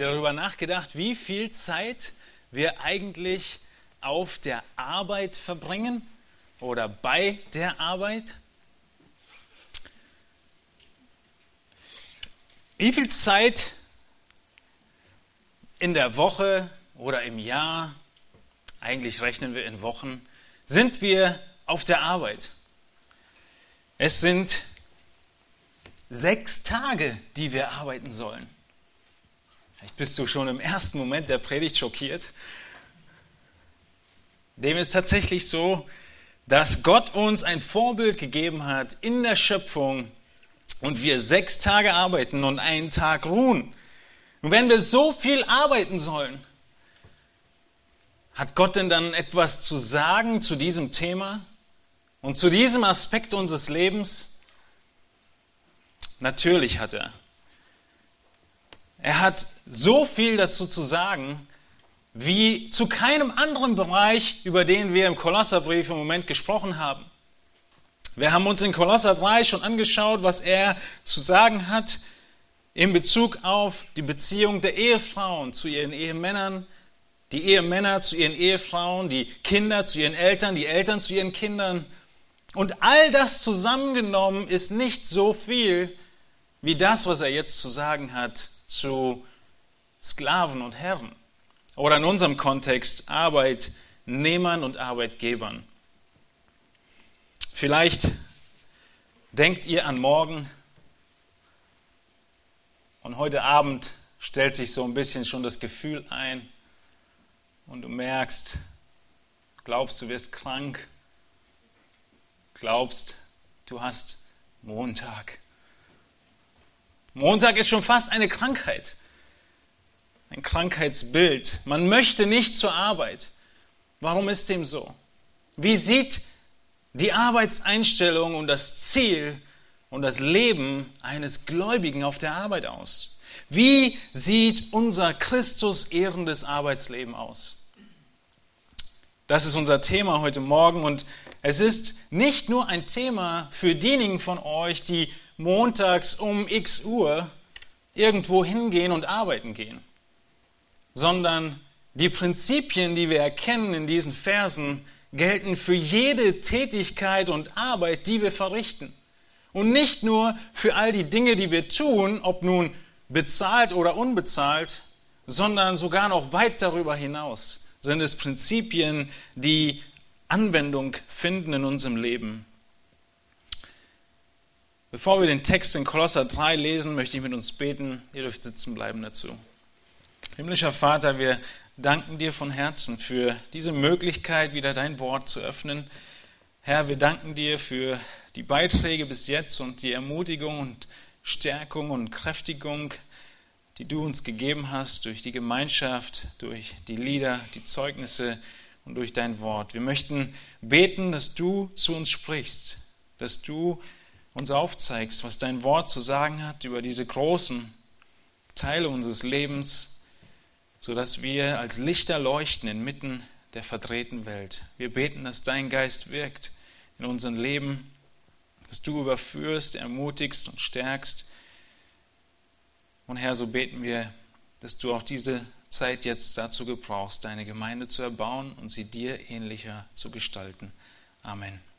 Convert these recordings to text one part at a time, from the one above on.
darüber nachgedacht, wie viel Zeit wir eigentlich auf der Arbeit verbringen oder bei der Arbeit? Wie viel Zeit in der Woche oder im Jahr, eigentlich rechnen wir in Wochen, sind wir auf der Arbeit? Es sind sechs Tage, die wir arbeiten sollen. Vielleicht bist du schon im ersten Moment der Predigt schockiert. Dem ist tatsächlich so, dass Gott uns ein Vorbild gegeben hat in der Schöpfung und wir sechs Tage arbeiten und einen Tag ruhen. Und wenn wir so viel arbeiten sollen, hat Gott denn dann etwas zu sagen zu diesem Thema und zu diesem Aspekt unseres Lebens? Natürlich hat er. Er hat so viel dazu zu sagen, wie zu keinem anderen Bereich, über den wir im Kolosserbrief im Moment gesprochen haben. Wir haben uns in Kolosser 3 schon angeschaut, was er zu sagen hat in Bezug auf die Beziehung der Ehefrauen zu ihren Ehemännern, die Ehemänner zu ihren Ehefrauen, die Kinder zu ihren Eltern, die Eltern zu ihren Kindern. Und all das zusammengenommen ist nicht so viel wie das, was er jetzt zu sagen hat zu Sklaven und Herren. Oder in unserem Kontext Arbeitnehmern und Arbeitgebern. Vielleicht denkt ihr an morgen und heute Abend stellt sich so ein bisschen schon das Gefühl ein und du merkst, glaubst du wirst krank, glaubst du hast Montag. Montag ist schon fast eine Krankheit, ein Krankheitsbild. Man möchte nicht zur Arbeit. Warum ist dem so? Wie sieht die Arbeitseinstellung und das Ziel und das Leben eines Gläubigen auf der Arbeit aus? Wie sieht unser Christus ehrendes Arbeitsleben aus? Das ist unser Thema heute Morgen und es ist nicht nur ein Thema für diejenigen von euch, die montags um x Uhr irgendwo hingehen und arbeiten gehen, sondern die Prinzipien, die wir erkennen in diesen Versen, gelten für jede Tätigkeit und Arbeit, die wir verrichten. Und nicht nur für all die Dinge, die wir tun, ob nun bezahlt oder unbezahlt, sondern sogar noch weit darüber hinaus sind es Prinzipien, die Anwendung finden in unserem Leben. Bevor wir den Text in Kolosser 3 lesen, möchte ich mit uns beten. Ihr dürft sitzen bleiben dazu. Himmlischer Vater, wir danken dir von Herzen für diese Möglichkeit, wieder dein Wort zu öffnen. Herr, wir danken dir für die Beiträge bis jetzt und die Ermutigung und Stärkung und Kräftigung, die du uns gegeben hast durch die Gemeinschaft, durch die Lieder, die Zeugnisse und durch dein Wort. Wir möchten beten, dass du zu uns sprichst, dass du uns aufzeigst, was dein Wort zu sagen hat über diese großen Teile unseres Lebens, sodass wir als Lichter leuchten inmitten der verdrehten Welt. Wir beten, dass dein Geist wirkt in unserem Leben, dass du überführst, ermutigst und stärkst. Und Herr, so beten wir, dass du auch diese Zeit jetzt dazu gebrauchst, deine Gemeinde zu erbauen und sie dir ähnlicher zu gestalten. Amen.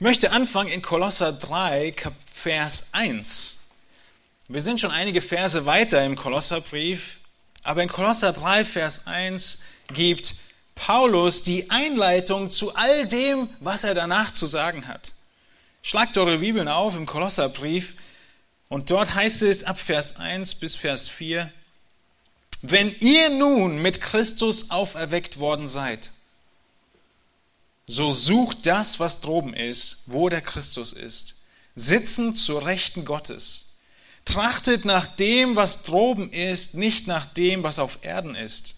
Ich möchte anfangen in Kolosser 3, Vers 1. Wir sind schon einige Verse weiter im Kolosserbrief, aber in Kolosser 3, Vers 1 gibt Paulus die Einleitung zu all dem, was er danach zu sagen hat. Schlagt eure Bibeln auf im Kolosserbrief und dort heißt es ab Vers 1 bis Vers 4, wenn ihr nun mit Christus auferweckt worden seid, so sucht das, was droben ist, wo der Christus ist, sitzen zur Rechten Gottes. Trachtet nach dem, was droben ist, nicht nach dem, was auf Erden ist.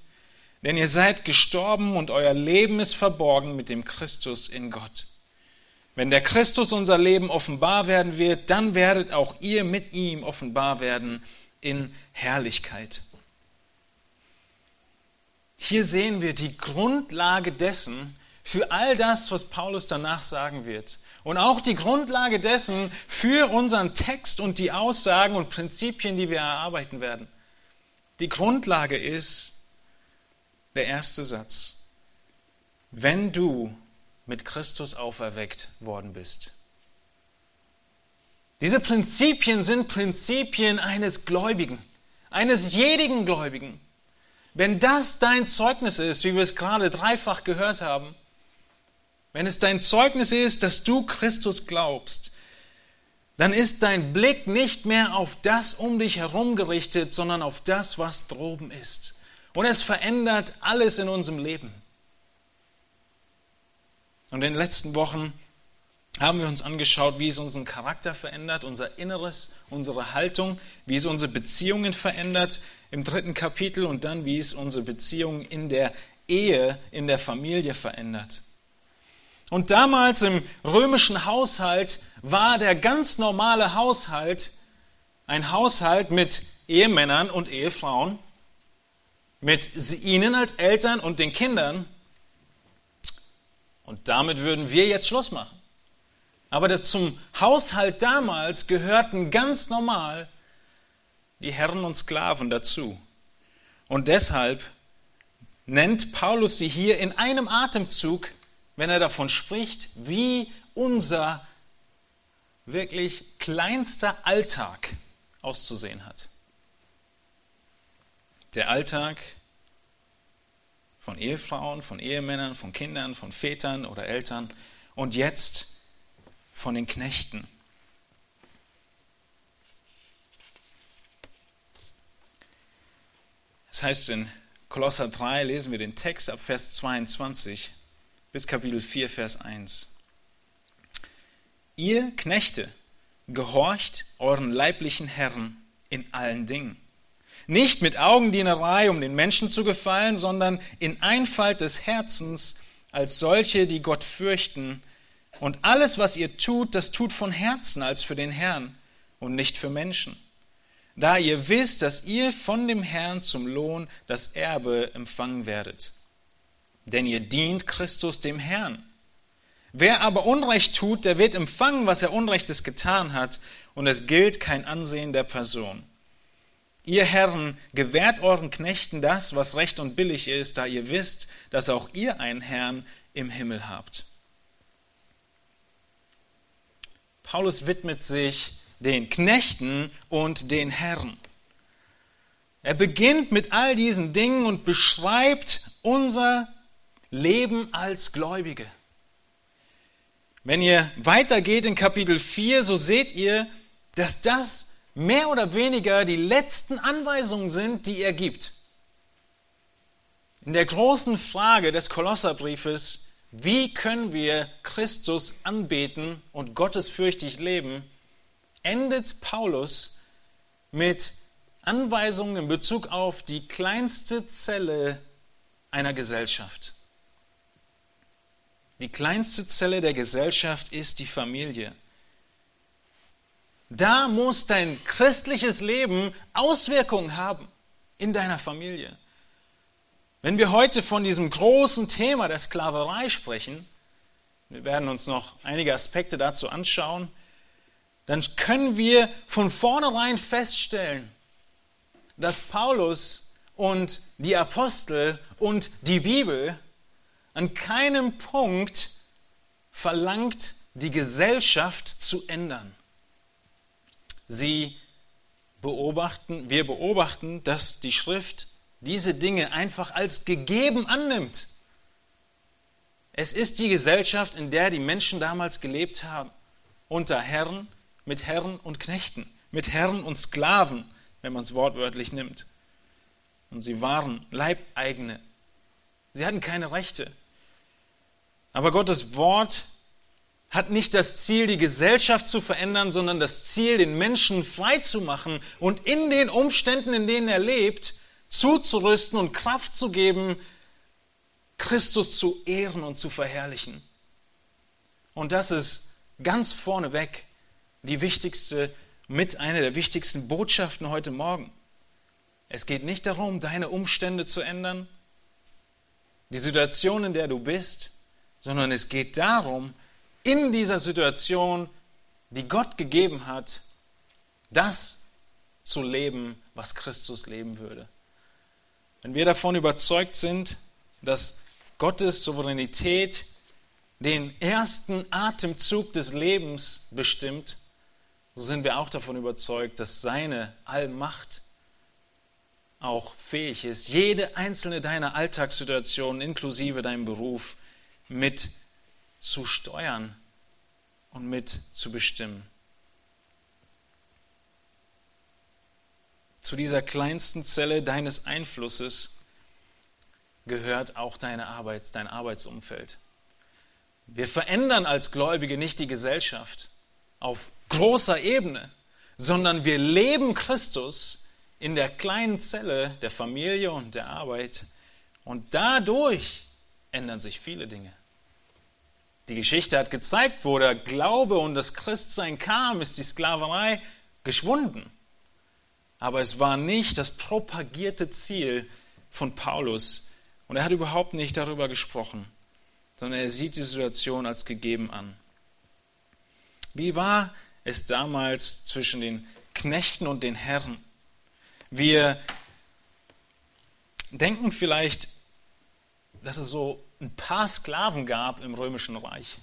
Denn ihr seid gestorben und euer Leben ist verborgen mit dem Christus in Gott. Wenn der Christus unser Leben offenbar werden wird, dann werdet auch ihr mit ihm offenbar werden in Herrlichkeit. Hier sehen wir die Grundlage dessen, für all das, was Paulus danach sagen wird. Und auch die Grundlage dessen für unseren Text und die Aussagen und Prinzipien, die wir erarbeiten werden. die Grundlage ist der erste Satz. Wenn du mit Christus auferweckt worden bist. Diese Prinzipien sind Prinzipien eines Gläubigen, eines jedigen Gläubigen. Wenn das dein Zeugnis ist, wie wir es gerade dreifach gehört haben, wenn es dein Zeugnis ist, dass du Christus glaubst, dann ist dein Blick nicht mehr auf das um dich herum gerichtet, sondern auf das, was droben ist. Und es verändert alles in unserem Leben. Und in den letzten Wochen haben wir uns angeschaut, wie es unseren Charakter verändert, unser Inneres, unsere Haltung, wie es unsere Beziehungen verändert im dritten Kapitel und dann, wie es unsere Beziehungen in der Ehe, in der Familie verändert. Und damals im römischen Haushalt war der ganz normale Haushalt ein Haushalt mit Ehemännern und Ehefrauen, mit ihnen als Eltern und den Kindern. Und damit würden wir jetzt Schluss machen. Aber zum Haushalt damals gehörten ganz normal die Herren und Sklaven dazu. Und deshalb nennt Paulus sie hier in einem Atemzug wenn er davon spricht, wie unser wirklich kleinster Alltag auszusehen hat. Der Alltag von Ehefrauen, von Ehemännern, von Kindern, von Vätern oder Eltern und jetzt von den Knechten. Das heißt, in Kolosser 3 lesen wir den Text ab Vers 22 bis Kapitel 4, Vers 1. Ihr Knechte, gehorcht euren leiblichen Herren in allen Dingen. Nicht mit Augendienerei, um den Menschen zu gefallen, sondern in Einfalt des Herzens als solche, die Gott fürchten. Und alles, was ihr tut, das tut von Herzen als für den Herrn und nicht für Menschen. Da ihr wisst, dass ihr von dem Herrn zum Lohn das Erbe empfangen werdet denn ihr dient Christus dem Herrn. Wer aber Unrecht tut, der wird empfangen, was er Unrechtes getan hat, und es gilt kein Ansehen der Person. Ihr Herren, gewährt euren Knechten das, was recht und billig ist, da ihr wisst, dass auch ihr einen Herrn im Himmel habt. Paulus widmet sich den Knechten und den Herren. Er beginnt mit all diesen Dingen und beschreibt unser leben als Gläubige. Wenn ihr weitergeht in Kapitel 4, so seht ihr, dass das mehr oder weniger die letzten Anweisungen sind, die er gibt. In der großen Frage des Kolosserbriefes, wie können wir Christus anbeten und gottesfürchtig leben, endet Paulus mit Anweisungen in Bezug auf die kleinste Zelle einer Gesellschaft. Die kleinste Zelle der Gesellschaft ist die Familie. Da muss dein christliches Leben Auswirkungen haben in deiner Familie. Wenn wir heute von diesem großen Thema der Sklaverei sprechen, wir werden uns noch einige Aspekte dazu anschauen, dann können wir von vornherein feststellen, dass Paulus und die Apostel und die Bibel an keinem Punkt verlangt die Gesellschaft zu ändern. Sie beobachten, wir beobachten, dass die Schrift diese Dinge einfach als gegeben annimmt. Es ist die Gesellschaft, in der die Menschen damals gelebt haben, unter Herren, mit Herren und Knechten, mit Herren und Sklaven, wenn man es wortwörtlich nimmt. Und sie waren Leibeigene. Sie hatten keine Rechte. Aber Gottes Wort hat nicht das Ziel, die Gesellschaft zu verändern, sondern das Ziel, den Menschen frei zu machen und in den Umständen, in denen er lebt, zuzurüsten und Kraft zu geben, Christus zu ehren und zu verherrlichen. Und das ist ganz vorneweg die wichtigste, mit einer der wichtigsten Botschaften heute Morgen. Es geht nicht darum, deine Umstände zu ändern, die Situation, in der du bist, sondern es geht darum, in dieser Situation, die Gott gegeben hat, das zu leben, was Christus leben würde. wenn wir davon überzeugt sind, dass Gottes Souveränität den ersten Atemzug des Lebens bestimmt, so sind wir auch davon überzeugt, dass seine Allmacht auch fähig ist, jede einzelne deiner Alltagssituationen inklusive deinem Beruf mit zu steuern und mit zu bestimmen. Zu dieser kleinsten Zelle deines Einflusses gehört auch deine Arbeit, dein Arbeitsumfeld. Wir verändern als Gläubige nicht die Gesellschaft auf großer Ebene, sondern wir leben Christus in der kleinen Zelle der Familie und der Arbeit. Und dadurch ändern sich viele Dinge. Die Geschichte hat gezeigt, wo der Glaube und das Christsein kam, ist die Sklaverei geschwunden. Aber es war nicht das propagierte Ziel von Paulus. Und er hat überhaupt nicht darüber gesprochen, sondern er sieht die Situation als gegeben an. Wie war es damals zwischen den Knechten und den Herren? Wir denken vielleicht, dass es so ein paar Sklaven gab im römischen Reich.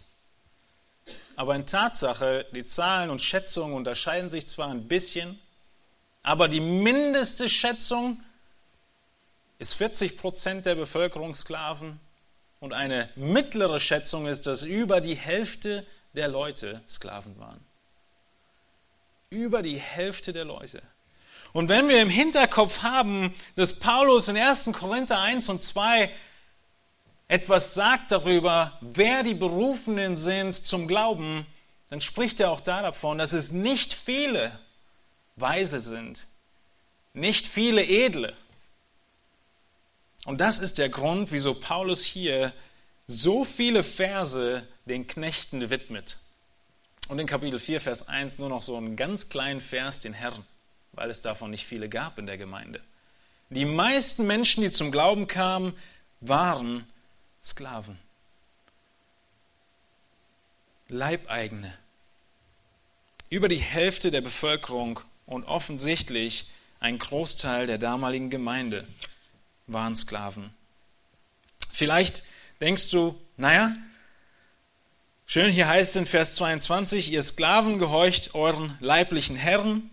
Aber in Tatsache, die Zahlen und Schätzungen unterscheiden sich zwar ein bisschen, aber die mindeste Schätzung ist 40 Prozent der Bevölkerung Sklaven und eine mittlere Schätzung ist, dass über die Hälfte der Leute Sklaven waren. Über die Hälfte der Leute. Und wenn wir im Hinterkopf haben, dass Paulus in 1. Korinther 1 und 2 etwas sagt darüber, wer die Berufenen sind zum Glauben, dann spricht er auch da davon, dass es nicht viele Weise sind, nicht viele Edle. Und das ist der Grund, wieso Paulus hier so viele Verse den Knechten widmet. Und in Kapitel 4, Vers 1 nur noch so einen ganz kleinen Vers, den Herrn, weil es davon nicht viele gab in der Gemeinde. Die meisten Menschen, die zum Glauben kamen, waren Sklaven. Leibeigene. Über die Hälfte der Bevölkerung und offensichtlich ein Großteil der damaligen Gemeinde waren Sklaven. Vielleicht denkst du, naja, schön, hier heißt es in Vers 22, ihr Sklaven gehorcht euren leiblichen Herren.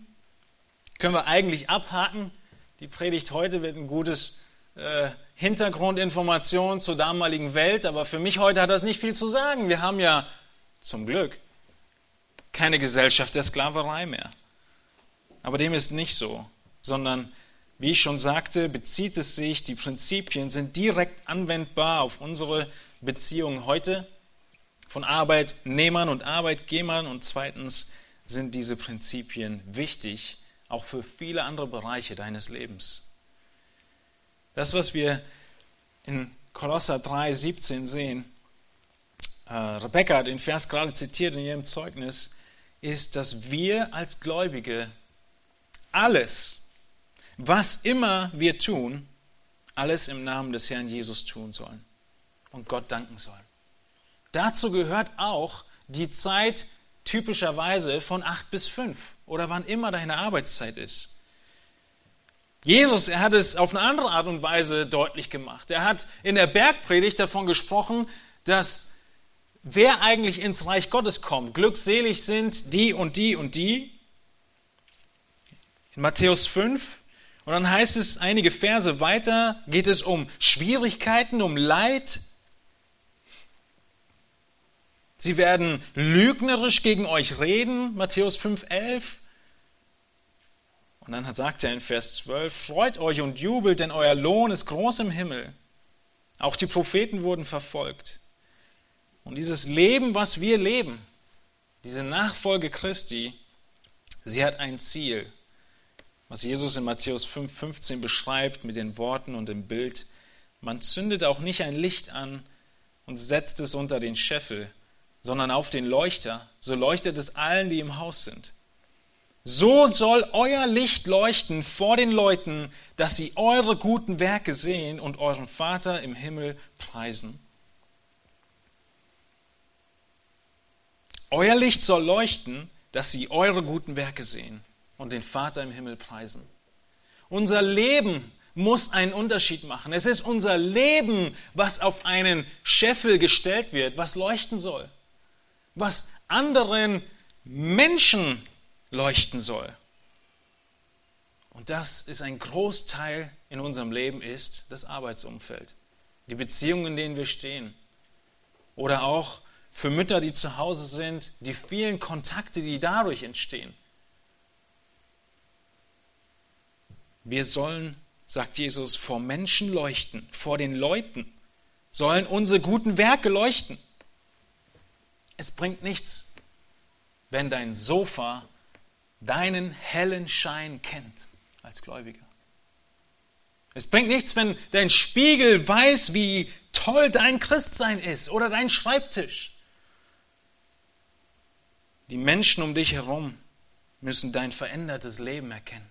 Können wir eigentlich abhaken. Die Predigt heute wird ein gutes äh, Hintergrundinformation zur damaligen Welt, aber für mich heute hat das nicht viel zu sagen. Wir haben ja zum Glück keine Gesellschaft der Sklaverei mehr. Aber dem ist nicht so, sondern wie ich schon sagte, bezieht es sich, die Prinzipien sind direkt anwendbar auf unsere Beziehungen heute von Arbeitnehmern und Arbeitgebern und zweitens sind diese Prinzipien wichtig, auch für viele andere Bereiche deines Lebens. Das, was wir in Kolosser 3, 17 sehen, äh, Rebecca hat den Vers gerade zitiert in ihrem Zeugnis, ist, dass wir als Gläubige alles, was immer wir tun, alles im Namen des Herrn Jesus tun sollen und Gott danken sollen. Dazu gehört auch die Zeit typischerweise von acht bis fünf oder wann immer deine Arbeitszeit ist. Jesus, er hat es auf eine andere Art und Weise deutlich gemacht. Er hat in der Bergpredigt davon gesprochen, dass wer eigentlich ins Reich Gottes kommt, glückselig sind die und die und die, in Matthäus 5. Und dann heißt es einige Verse weiter, geht es um Schwierigkeiten, um Leid. Sie werden lügnerisch gegen euch reden, Matthäus 5, 11. Und dann sagt er in Vers 12, freut euch und jubelt, denn euer Lohn ist groß im Himmel. Auch die Propheten wurden verfolgt. Und dieses Leben, was wir leben, diese Nachfolge Christi, sie hat ein Ziel was Jesus in Matthäus 5,15 beschreibt mit den Worten und dem Bild. Man zündet auch nicht ein Licht an und setzt es unter den Scheffel, sondern auf den Leuchter, so leuchtet es allen, die im Haus sind. So soll euer Licht leuchten vor den Leuten, dass sie eure guten Werke sehen und euren Vater im Himmel preisen. Euer Licht soll leuchten, dass sie eure guten Werke sehen und den Vater im Himmel preisen. Unser Leben muss einen Unterschied machen. Es ist unser Leben, was auf einen Scheffel gestellt wird, was leuchten soll, was anderen Menschen leuchten soll. Und das ist ein Großteil in unserem Leben ist das Arbeitsumfeld, die Beziehungen, in denen wir stehen. Oder auch für Mütter, die zu Hause sind, die vielen Kontakte, die dadurch entstehen. Wir sollen, sagt Jesus, vor Menschen leuchten, vor den Leuten sollen unsere guten Werke leuchten. Es bringt nichts, wenn dein Sofa deinen hellen Schein kennt als Gläubiger. Es bringt nichts, wenn dein Spiegel weiß, wie toll dein Christsein ist oder dein Schreibtisch. Die Menschen um dich herum müssen dein verändertes Leben erkennen.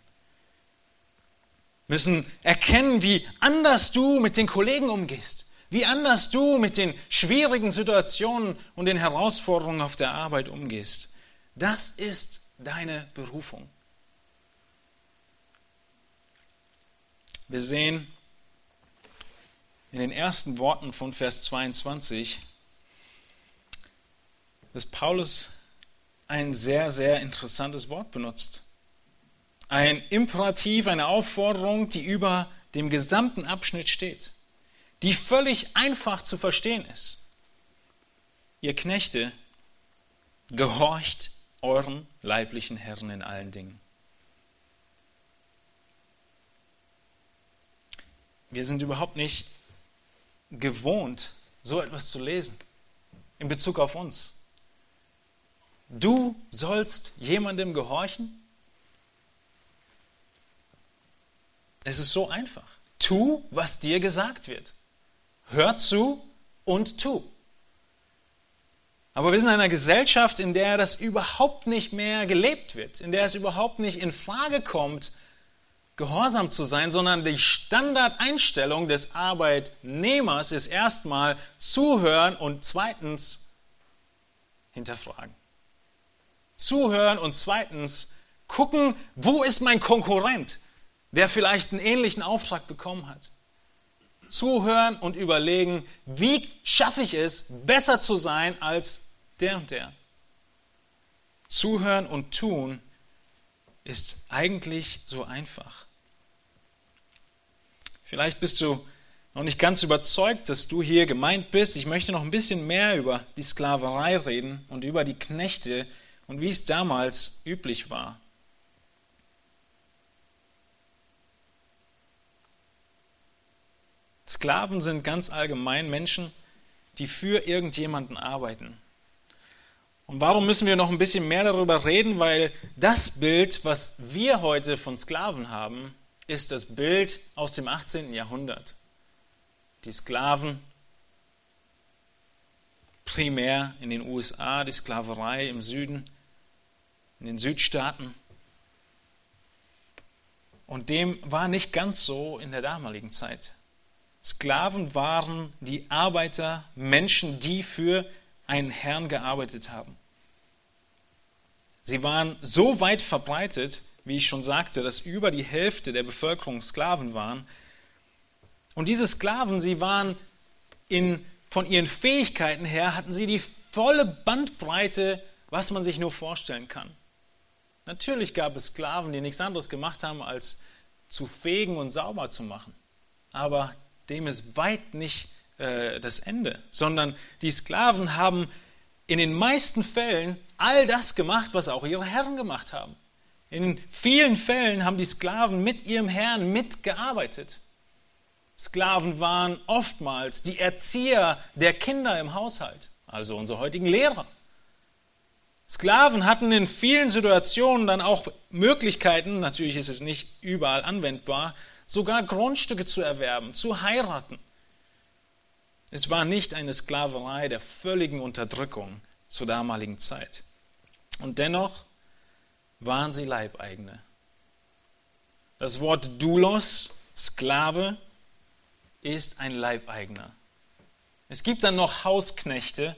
Müssen erkennen, wie anders du mit den Kollegen umgehst, wie anders du mit den schwierigen Situationen und den Herausforderungen auf der Arbeit umgehst. Das ist deine Berufung. Wir sehen in den ersten Worten von Vers 22, dass Paulus ein sehr, sehr interessantes Wort benutzt. Ein Imperativ, eine Aufforderung, die über dem gesamten Abschnitt steht, die völlig einfach zu verstehen ist. Ihr Knechte, gehorcht euren leiblichen Herren in allen Dingen. Wir sind überhaupt nicht gewohnt, so etwas zu lesen in Bezug auf uns. Du sollst jemandem gehorchen? Es ist so einfach. Tu, was dir gesagt wird. Hör zu und tu. Aber wir sind in einer Gesellschaft, in der das überhaupt nicht mehr gelebt wird, in der es überhaupt nicht in Frage kommt, gehorsam zu sein, sondern die Standardeinstellung des Arbeitnehmers ist erstmal zuhören und zweitens hinterfragen. Zuhören und zweitens gucken, wo ist mein Konkurrent, der vielleicht einen ähnlichen Auftrag bekommen hat. Zuhören und überlegen, wie schaffe ich es, besser zu sein als der und der. Zuhören und tun ist eigentlich so einfach. Vielleicht bist du noch nicht ganz überzeugt, dass du hier gemeint bist. Ich möchte noch ein bisschen mehr über die Sklaverei reden und über die Knechte und wie es damals üblich war. Sklaven sind ganz allgemein Menschen, die für irgendjemanden arbeiten. Und warum müssen wir noch ein bisschen mehr darüber reden? Weil das Bild, was wir heute von Sklaven haben, ist das Bild aus dem 18. Jahrhundert. Die Sklaven, primär in den USA, die Sklaverei im Süden, in den Südstaaten. Und dem war nicht ganz so in der damaligen Zeit. Sklaven waren die Arbeiter, Menschen, die für einen Herrn gearbeitet haben. Sie waren so weit verbreitet, wie ich schon sagte, dass über die Hälfte der Bevölkerung Sklaven waren. Und diese Sklaven, sie waren in, von ihren Fähigkeiten her, hatten sie die volle Bandbreite, was man sich nur vorstellen kann. Natürlich gab es Sklaven, die nichts anderes gemacht haben, als zu fegen und sauber zu machen. Aber dem ist weit nicht äh, das Ende, sondern die Sklaven haben in den meisten Fällen all das gemacht, was auch ihre Herren gemacht haben. In vielen Fällen haben die Sklaven mit ihrem Herrn mitgearbeitet. Sklaven waren oftmals die Erzieher der Kinder im Haushalt, also unsere heutigen Lehrer. Sklaven hatten in vielen Situationen dann auch Möglichkeiten, natürlich ist es nicht überall anwendbar, sogar Grundstücke zu erwerben, zu heiraten. Es war nicht eine Sklaverei der völligen Unterdrückung zur damaligen Zeit. Und dennoch waren sie Leibeigene. Das Wort Doulos, Sklave, ist ein Leibeigener. Es gibt dann noch Hausknechte.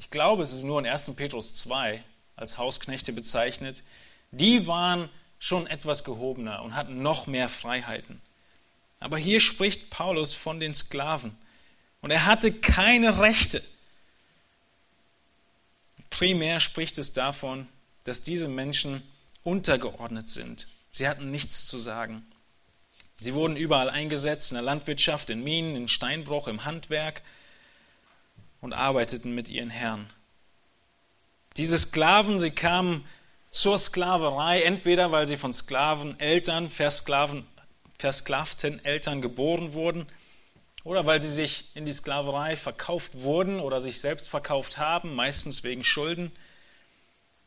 Ich glaube, es ist nur in 1. Petrus 2 als Hausknechte bezeichnet. Die waren schon etwas gehobener und hatten noch mehr Freiheiten. Aber hier spricht Paulus von den Sklaven. Und er hatte keine Rechte. Primär spricht es davon, dass diese Menschen untergeordnet sind. Sie hatten nichts zu sagen. Sie wurden überall eingesetzt, in der Landwirtschaft, in Minen, in Steinbruch, im Handwerk und arbeiteten mit ihren Herren. Diese Sklaven, sie kamen zur Sklaverei, entweder weil sie von Sklaveneltern, versklavten Eltern geboren wurden, oder weil sie sich in die Sklaverei verkauft wurden oder sich selbst verkauft haben, meistens wegen Schulden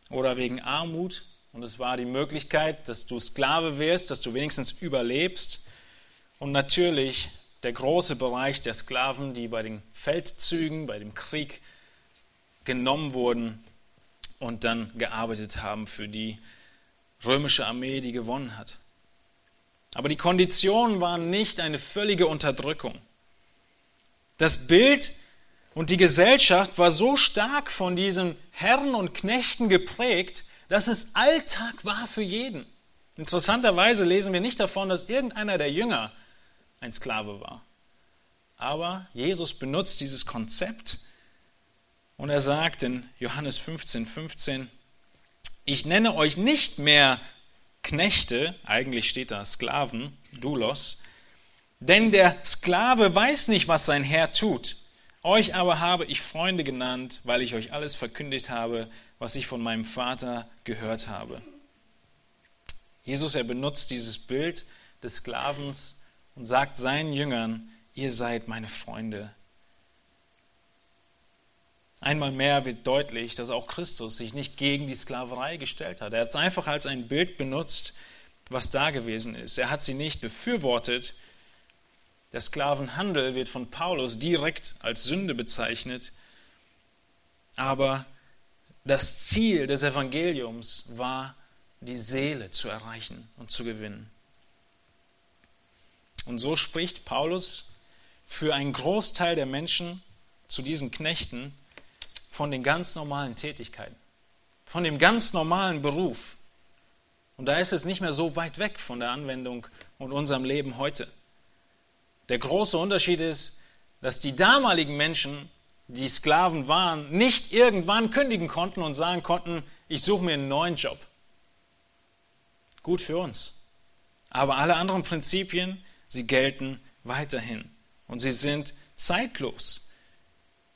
oder wegen Armut. Und es war die Möglichkeit, dass du Sklave wirst, dass du wenigstens überlebst. Und natürlich der große Bereich der Sklaven, die bei den Feldzügen, bei dem Krieg genommen wurden und dann gearbeitet haben für die römische Armee, die gewonnen hat. Aber die Konditionen waren nicht eine völlige Unterdrückung. Das Bild und die Gesellschaft war so stark von diesen Herren und Knechten geprägt, dass es Alltag war für jeden. Interessanterweise lesen wir nicht davon, dass irgendeiner der Jünger ein Sklave war. Aber Jesus benutzt dieses Konzept und er sagt in Johannes 15, 15, ich nenne euch nicht mehr Knechte, eigentlich steht da Sklaven, Doulos, denn der Sklave weiß nicht, was sein Herr tut. Euch aber habe ich Freunde genannt, weil ich euch alles verkündigt habe, was ich von meinem Vater gehört habe. Jesus, er benutzt dieses Bild des Sklavens und sagt seinen Jüngern, ihr seid meine Freunde. Einmal mehr wird deutlich, dass auch Christus sich nicht gegen die Sklaverei gestellt hat. Er hat es einfach als ein Bild benutzt, was da gewesen ist. Er hat sie nicht befürwortet, der Sklavenhandel wird von Paulus direkt als Sünde bezeichnet, aber das Ziel des Evangeliums war, die Seele zu erreichen und zu gewinnen. Und so spricht Paulus für einen Großteil der Menschen zu diesen Knechten von den ganz normalen Tätigkeiten, von dem ganz normalen Beruf. Und da ist es nicht mehr so weit weg von der Anwendung und unserem Leben heute. Der große Unterschied ist, dass die damaligen Menschen, die Sklaven waren, nicht irgendwann kündigen konnten und sagen konnten, ich suche mir einen neuen Job. Gut für uns. Aber alle anderen Prinzipien, sie gelten weiterhin. Und sie sind zeitlos.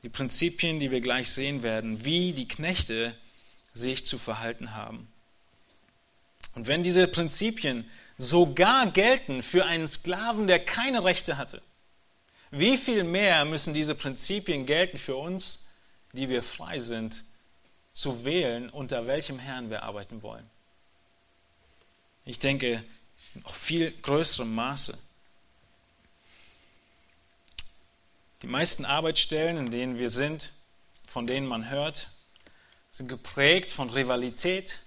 Die Prinzipien, die wir gleich sehen werden, wie die Knechte sich zu verhalten haben. Und wenn diese Prinzipien sogar gelten für einen Sklaven, der keine Rechte hatte. Wie viel mehr müssen diese Prinzipien gelten für uns, die wir frei sind, zu wählen, unter welchem Herrn wir arbeiten wollen? Ich denke, noch viel größerem Maße. Die meisten Arbeitsstellen, in denen wir sind, von denen man hört, sind geprägt von Rivalität,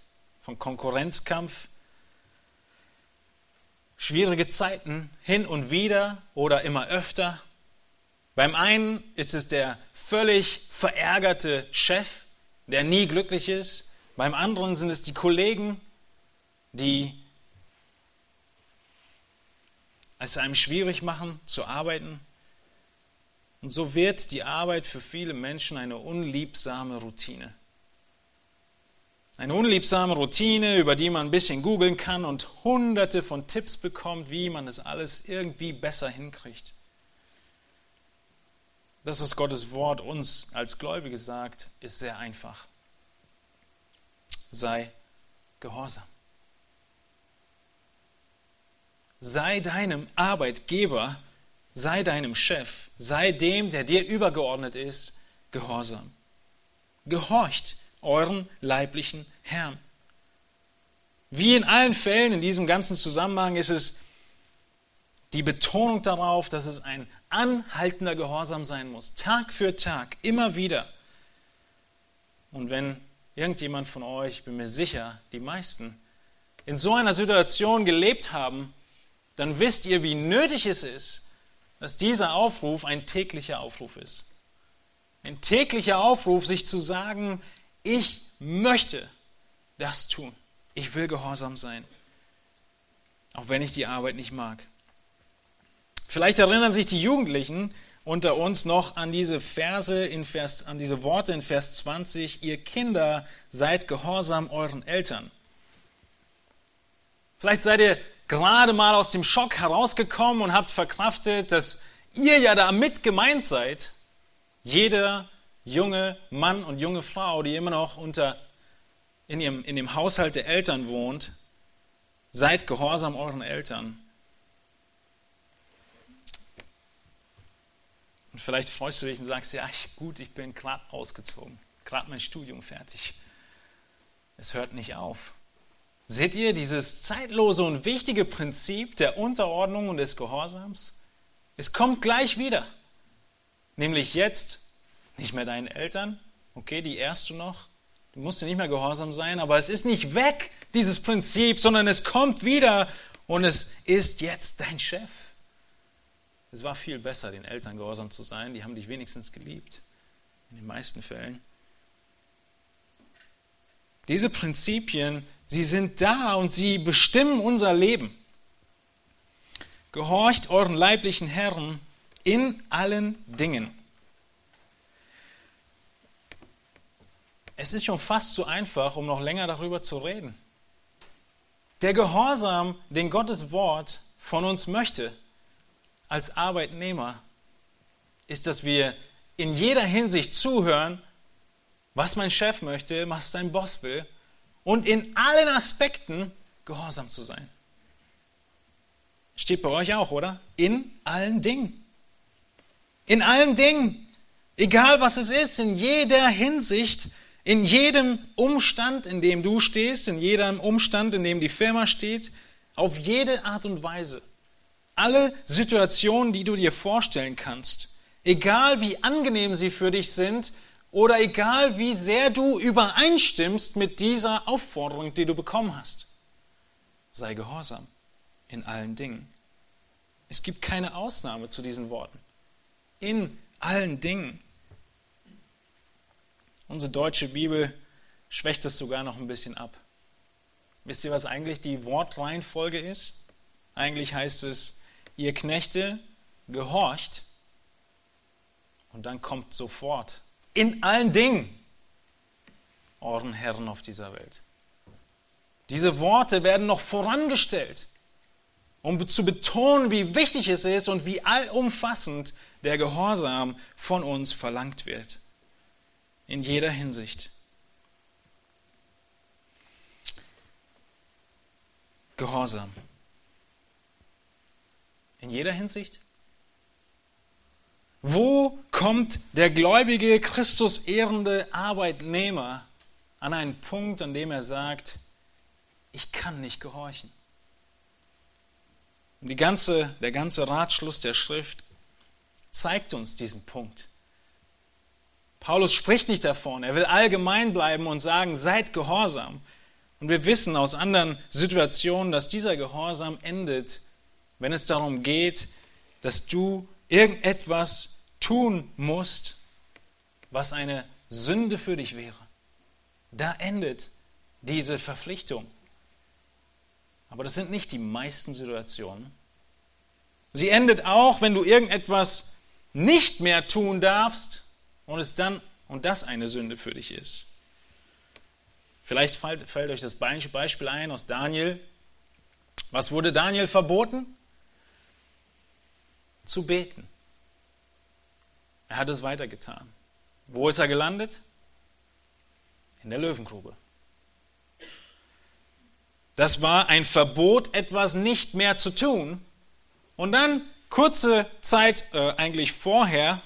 von Konkurrenzkampf, schwierige Zeiten hin und wieder oder immer öfter. Beim einen ist es der völlig verärgerte Chef, der nie glücklich ist. Beim anderen sind es die Kollegen, die es einem schwierig machen zu arbeiten. Und so wird die Arbeit für viele Menschen eine unliebsame Routine. Eine unliebsame Routine, über die man ein bisschen googeln kann und hunderte von Tipps bekommt, wie man es alles irgendwie besser hinkriegt. Das, was Gottes Wort uns als Gläubige sagt, ist sehr einfach. Sei gehorsam. Sei deinem Arbeitgeber, sei deinem Chef, sei dem, der dir übergeordnet ist, gehorsam. Gehorcht euren leiblichen Herrn. Wie in allen Fällen in diesem ganzen Zusammenhang ist es die Betonung darauf, dass es ein anhaltender Gehorsam sein muss, Tag für Tag, immer wieder. Und wenn irgendjemand von euch, ich bin mir sicher, die meisten, in so einer Situation gelebt haben, dann wisst ihr, wie nötig es ist, dass dieser Aufruf ein täglicher Aufruf ist. Ein täglicher Aufruf, sich zu sagen, ich möchte das tun. Ich will gehorsam sein, auch wenn ich die Arbeit nicht mag. Vielleicht erinnern sich die Jugendlichen unter uns noch an diese Verse in Vers, an diese Worte in Vers 20, ihr Kinder seid gehorsam euren Eltern. Vielleicht seid ihr gerade mal aus dem Schock herausgekommen und habt verkraftet, dass ihr ja da mit gemeint seid. Jeder junge Mann und junge Frau, die immer noch unter, in, ihrem, in dem Haushalt der Eltern wohnt, seid gehorsam euren Eltern. Und vielleicht freust du dich und sagst, ja, ich, gut, ich bin gerade ausgezogen, gerade mein Studium fertig. Es hört nicht auf. Seht ihr dieses zeitlose und wichtige Prinzip der Unterordnung und des Gehorsams? Es kommt gleich wieder. Nämlich jetzt nicht mehr deinen Eltern, okay, die ehrst du noch, du musst dir nicht mehr gehorsam sein, aber es ist nicht weg, dieses Prinzip, sondern es kommt wieder und es ist jetzt dein Chef. Es war viel besser, den Eltern gehorsam zu sein, die haben dich wenigstens geliebt, in den meisten Fällen. Diese Prinzipien, sie sind da und sie bestimmen unser Leben. Gehorcht euren leiblichen Herren in allen Dingen. Es ist schon fast zu einfach, um noch länger darüber zu reden. Der Gehorsam, den Gottes Wort von uns möchte als Arbeitnehmer, ist, dass wir in jeder Hinsicht zuhören, was mein Chef möchte, was sein Boss will und in allen Aspekten gehorsam zu sein. Steht bei euch auch, oder? In allen Dingen. In allen Dingen. Egal was es ist, in jeder Hinsicht, in jedem Umstand, in dem du stehst, in jedem Umstand, in dem die Firma steht, auf jede Art und Weise. Alle Situationen, die du dir vorstellen kannst, egal wie angenehm sie für dich sind oder egal wie sehr du übereinstimmst mit dieser Aufforderung, die du bekommen hast. Sei gehorsam in allen Dingen. Es gibt keine Ausnahme zu diesen Worten. In allen Dingen. Unsere deutsche Bibel schwächt es sogar noch ein bisschen ab. Wisst ihr, was eigentlich die Wortreihenfolge ist? Eigentlich heißt es, ihr Knechte, gehorcht. Und dann kommt sofort in allen Dingen euren Herren auf dieser Welt. Diese Worte werden noch vorangestellt, um zu betonen, wie wichtig es ist und wie allumfassend der Gehorsam von uns verlangt wird. In jeder Hinsicht. Gehorsam. In jeder Hinsicht? Wo kommt der gläubige, Christus ehrende Arbeitnehmer an einen Punkt, an dem er sagt, ich kann nicht gehorchen? Und ganze, der ganze Ratschluss der Schrift zeigt uns diesen Punkt. Paulus spricht nicht davon, er will allgemein bleiben und sagen, seid gehorsam. Und wir wissen aus anderen Situationen, dass dieser Gehorsam endet, wenn es darum geht, dass du irgendetwas tun musst, was eine Sünde für dich wäre. Da endet diese Verpflichtung. Aber das sind nicht die meisten Situationen. Sie endet auch, wenn du irgendetwas nicht mehr tun darfst und es dann und das eine Sünde für dich ist. Vielleicht fällt, fällt euch das Beispiel ein aus Daniel. Was wurde Daniel verboten? zu beten. Er hat es weitergetan. Wo ist er gelandet? In der Löwengrube. Das war ein Verbot, etwas nicht mehr zu tun. Und dann, kurze Zeit äh, eigentlich vorher,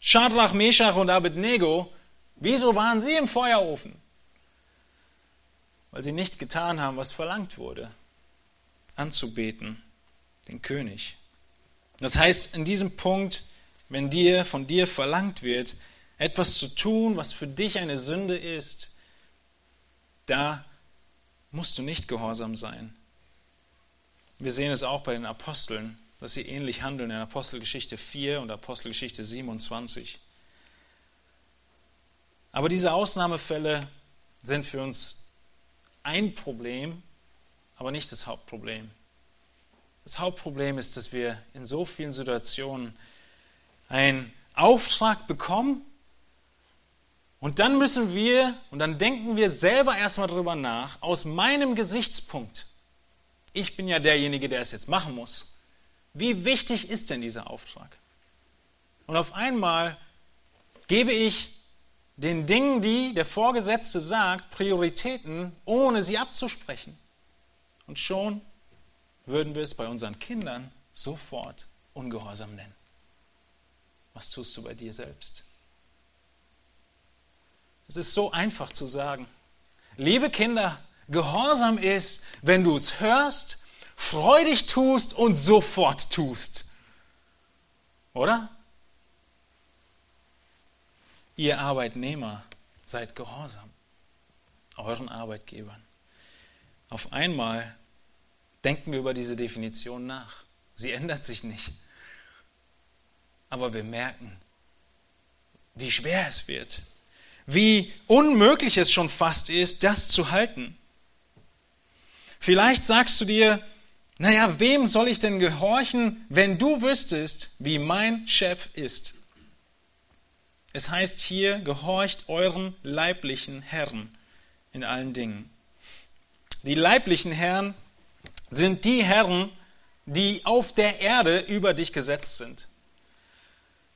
Shadrach, Meshach und Abednego, wieso waren sie im Feuerofen? Weil sie nicht getan haben, was verlangt wurde, anzubeten, den König. Das heißt, in diesem Punkt, wenn dir von dir verlangt wird, etwas zu tun, was für dich eine Sünde ist, da musst du nicht gehorsam sein. Wir sehen es auch bei den Aposteln, dass sie ähnlich handeln in Apostelgeschichte 4 und Apostelgeschichte 27. Aber diese Ausnahmefälle sind für uns ein Problem, aber nicht das Hauptproblem. Das Hauptproblem ist, dass wir in so vielen Situationen einen Auftrag bekommen und dann müssen wir, und dann denken wir selber erstmal darüber nach, aus meinem Gesichtspunkt, ich bin ja derjenige, der es jetzt machen muss, wie wichtig ist denn dieser Auftrag? Und auf einmal gebe ich den Dingen, die der Vorgesetzte sagt, Prioritäten, ohne sie abzusprechen. Und schon würden wir es bei unseren Kindern sofort ungehorsam nennen. Was tust du bei dir selbst? Es ist so einfach zu sagen. Liebe Kinder, Gehorsam ist, wenn du es hörst, freudig tust und sofort tust. Oder? Ihr Arbeitnehmer seid gehorsam euren Arbeitgebern. Auf einmal denken wir über diese Definition nach. Sie ändert sich nicht. Aber wir merken, wie schwer es wird, wie unmöglich es schon fast ist, das zu halten. Vielleicht sagst du dir, naja, wem soll ich denn gehorchen, wenn du wüsstest, wie mein Chef ist? Es heißt hier, gehorcht euren leiblichen Herren in allen Dingen. Die leiblichen Herren sind die Herren, die auf der Erde über dich gesetzt sind.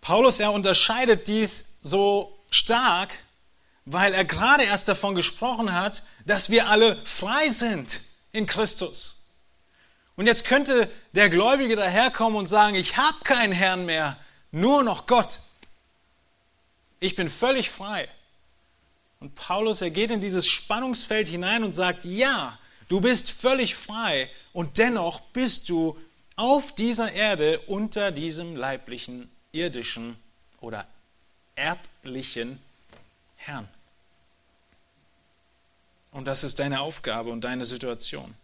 Paulus, er unterscheidet dies so stark, weil er gerade erst davon gesprochen hat, dass wir alle frei sind in Christus. Und jetzt könnte der Gläubige daherkommen und sagen, ich habe keinen Herrn mehr, nur noch Gott. Ich bin völlig frei. Und Paulus, er geht in dieses Spannungsfeld hinein und sagt, ja, du bist völlig frei und dennoch bist du auf dieser Erde unter diesem leiblichen, irdischen oder erdlichen Herrn. Und das ist deine Aufgabe und deine Situation.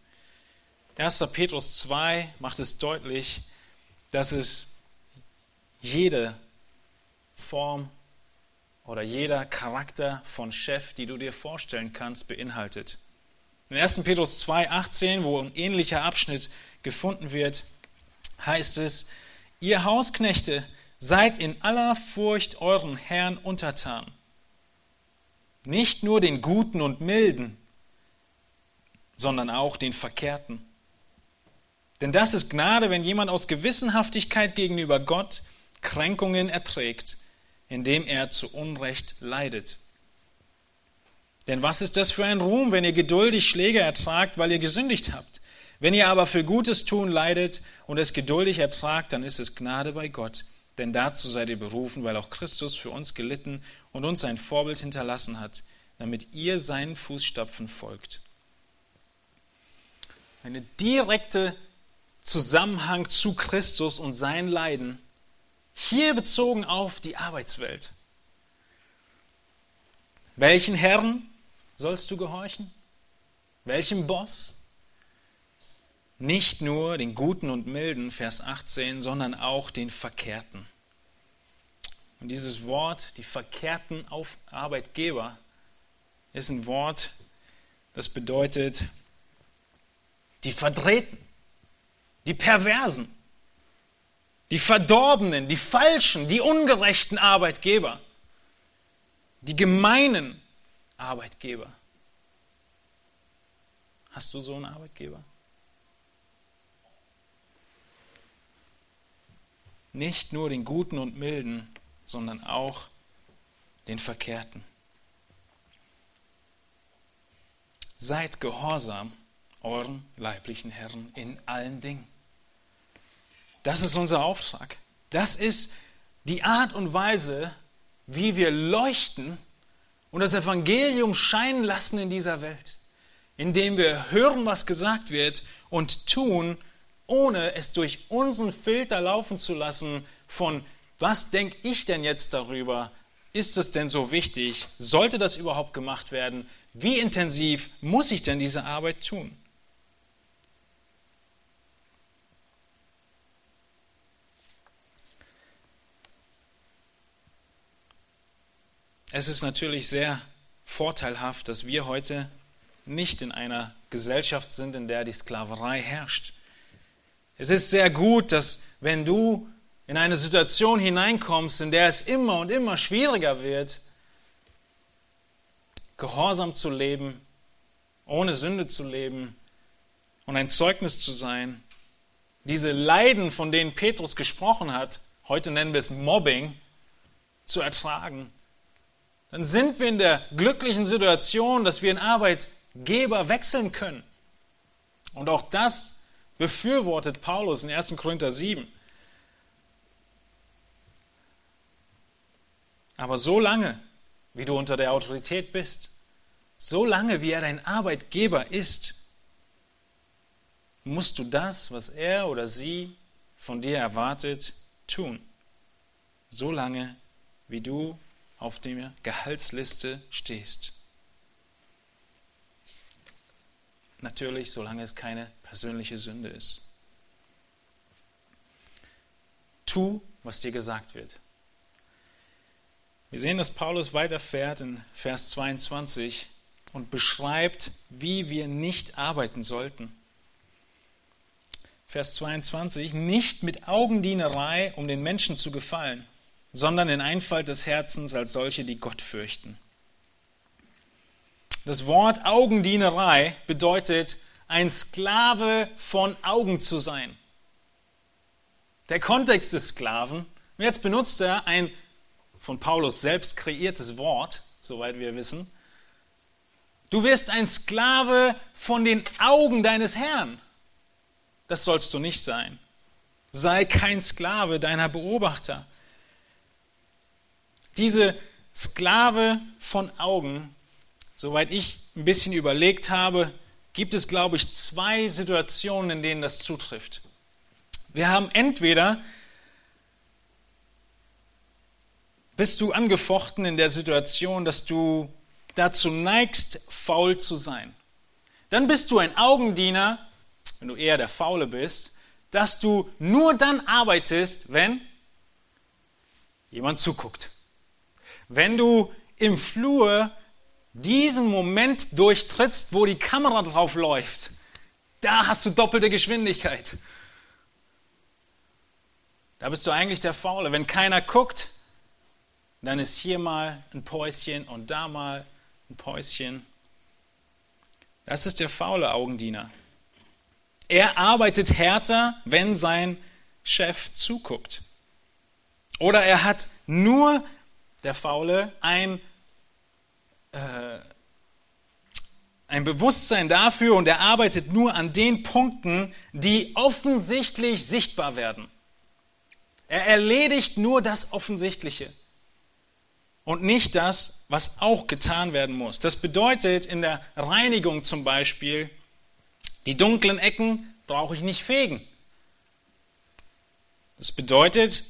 1. Petrus 2 macht es deutlich, dass es jede Form oder jeder Charakter von Chef, die du dir vorstellen kannst, beinhaltet. In 1. Petrus 2, 18, wo ein ähnlicher Abschnitt gefunden wird, heißt es, ihr Hausknechte seid in aller Furcht euren Herrn untertan. Nicht nur den Guten und Milden, sondern auch den Verkehrten. Denn das ist Gnade, wenn jemand aus Gewissenhaftigkeit gegenüber Gott Kränkungen erträgt, indem er zu Unrecht leidet. Denn was ist das für ein Ruhm, wenn ihr geduldig Schläge ertragt, weil ihr gesündigt habt? Wenn ihr aber für Gutes tun leidet und es geduldig ertragt, dann ist es Gnade bei Gott. Denn dazu seid ihr berufen, weil auch Christus für uns gelitten und uns ein Vorbild hinterlassen hat, damit ihr seinen Fußstapfen folgt eine direkte Zusammenhang zu Christus und sein Leiden, hier bezogen auf die Arbeitswelt. Welchen Herrn sollst du gehorchen? Welchem Boss? Nicht nur den Guten und Milden, Vers 18, sondern auch den Verkehrten. Und dieses Wort, die verkehrten Arbeitgeber, ist ein Wort, das bedeutet die Verdrehten, die Perversen, die Verdorbenen, die Falschen, die ungerechten Arbeitgeber, die gemeinen Arbeitgeber. Hast du so einen Arbeitgeber? Nicht nur den Guten und Milden, sondern auch den Verkehrten. Seid gehorsam euren leiblichen Herren in allen Dingen. Das ist unser Auftrag. Das ist die Art und Weise, wie wir leuchten und das Evangelium scheinen lassen in dieser Welt, indem wir hören, was gesagt wird und tun, ohne es durch unseren Filter laufen zu lassen von, was denke ich denn jetzt darüber? Ist es denn so wichtig? Sollte das überhaupt gemacht werden? Wie intensiv muss ich denn diese Arbeit tun? Es ist natürlich sehr vorteilhaft, dass wir heute nicht in einer Gesellschaft sind, in der die Sklaverei herrscht. Es ist sehr gut, dass wenn du in eine Situation hineinkommst, in der es immer und immer schwieriger wird, gehorsam zu leben, ohne Sünde zu leben und ein Zeugnis zu sein, diese Leiden, von denen Petrus gesprochen hat, heute nennen wir es Mobbing, zu ertragen, dann sind wir in der glücklichen Situation, dass wir einen Arbeitgeber wechseln können. Und auch das befürwortet Paulus in 1. Korinther 7. Aber so lange, wie du unter der Autorität bist, so lange, wie er dein Arbeitgeber ist, musst du das, was er oder sie von dir erwartet, tun. So lange, wie du auf der Gehaltsliste stehst. Natürlich, solange es keine persönliche Sünde ist. Tu, was dir gesagt wird. Wir sehen, dass Paulus weiterfährt in Vers 22 und beschreibt, wie wir nicht arbeiten sollten. Vers 22, nicht mit Augendienerei, um den Menschen zu gefallen, sondern in Einfalt des Herzens als solche, die Gott fürchten. Das Wort Augendienerei bedeutet, ein Sklave von Augen zu sein. Der Kontext des Sklaven, und jetzt benutzt er ein von Paulus selbst kreiertes Wort, soweit wir wissen. Du wirst ein Sklave von den Augen deines Herrn. Das sollst du nicht sein. Sei kein Sklave deiner Beobachter. Diese Sklave von Augen, soweit ich ein bisschen überlegt habe, gibt es, glaube ich, zwei Situationen, in denen das zutrifft. Wir haben entweder, bist du angefochten in der Situation, dass du dazu neigst, faul zu sein. Dann bist du ein Augendiener wenn du eher der Faule bist, dass du nur dann arbeitest, wenn jemand zuguckt. Wenn du im Flur diesen Moment durchtrittst, wo die Kamera drauf läuft, da hast du doppelte Geschwindigkeit. Da bist du eigentlich der Faule. Wenn keiner guckt, dann ist hier mal ein Päuschen und da mal ein Päuschen. Das ist der faule Augendiener. Er arbeitet härter, wenn sein Chef zuguckt. Oder er hat nur, der Faule, ein, äh, ein Bewusstsein dafür und er arbeitet nur an den Punkten, die offensichtlich sichtbar werden. Er erledigt nur das Offensichtliche und nicht das, was auch getan werden muss. Das bedeutet in der Reinigung zum Beispiel, die dunklen Ecken brauche ich nicht fegen. Das bedeutet,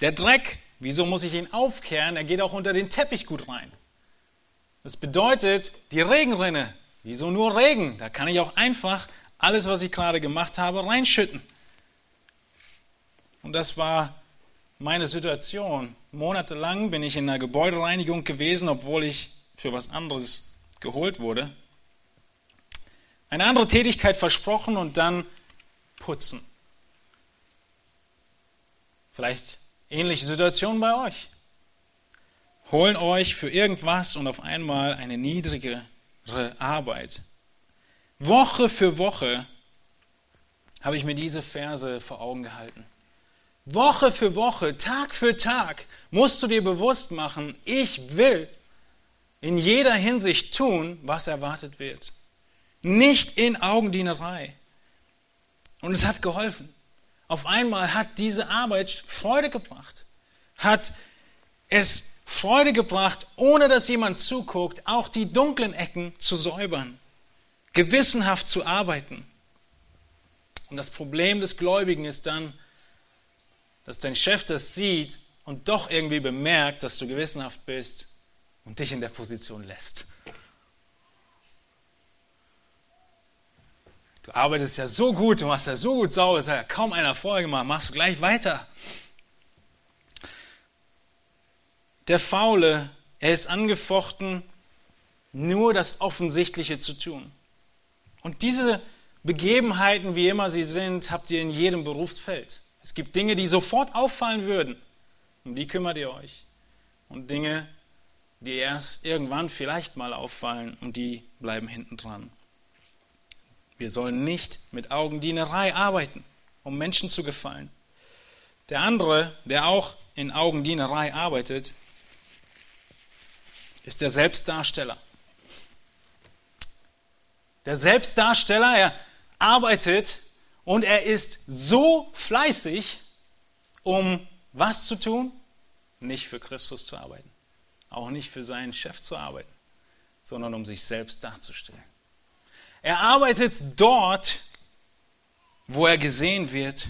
der Dreck, wieso muss ich ihn aufkehren? Er geht auch unter den Teppich gut rein. Das bedeutet, die Regenrinne, wieso nur Regen? Da kann ich auch einfach alles, was ich gerade gemacht habe, reinschütten. Und das war meine Situation. Monatelang bin ich in der Gebäudereinigung gewesen, obwohl ich für was anderes geholt wurde eine andere Tätigkeit versprochen und dann putzen. Vielleicht ähnliche Situation bei euch. Holen euch für irgendwas und auf einmal eine niedrigere Arbeit. Woche für Woche habe ich mir diese Verse vor Augen gehalten. Woche für Woche, Tag für Tag musst du dir bewusst machen, ich will in jeder Hinsicht tun, was erwartet wird nicht in Augendienerei. Und es hat geholfen. Auf einmal hat diese Arbeit Freude gebracht, hat es Freude gebracht, ohne dass jemand zuguckt, auch die dunklen Ecken zu säubern, gewissenhaft zu arbeiten. Und das Problem des Gläubigen ist dann, dass dein Chef das sieht und doch irgendwie bemerkt, dass du gewissenhaft bist und dich in der Position lässt. Du arbeitest ja so gut, du machst ja so gut sauber, das hat ja kaum einer vorher gemacht, machst du gleich weiter. Der Faule, er ist angefochten, nur das Offensichtliche zu tun. Und diese Begebenheiten, wie immer sie sind, habt ihr in jedem Berufsfeld. Es gibt Dinge, die sofort auffallen würden. Um die kümmert ihr euch. Und Dinge, die erst irgendwann vielleicht mal auffallen und die bleiben hinten dran. Wir sollen nicht mit Augendienerei arbeiten, um Menschen zu gefallen. Der andere, der auch in Augendienerei arbeitet, ist der Selbstdarsteller. Der Selbstdarsteller, er arbeitet und er ist so fleißig, um was zu tun? Nicht für Christus zu arbeiten, auch nicht für seinen Chef zu arbeiten, sondern um sich selbst darzustellen. Er arbeitet dort, wo er gesehen wird.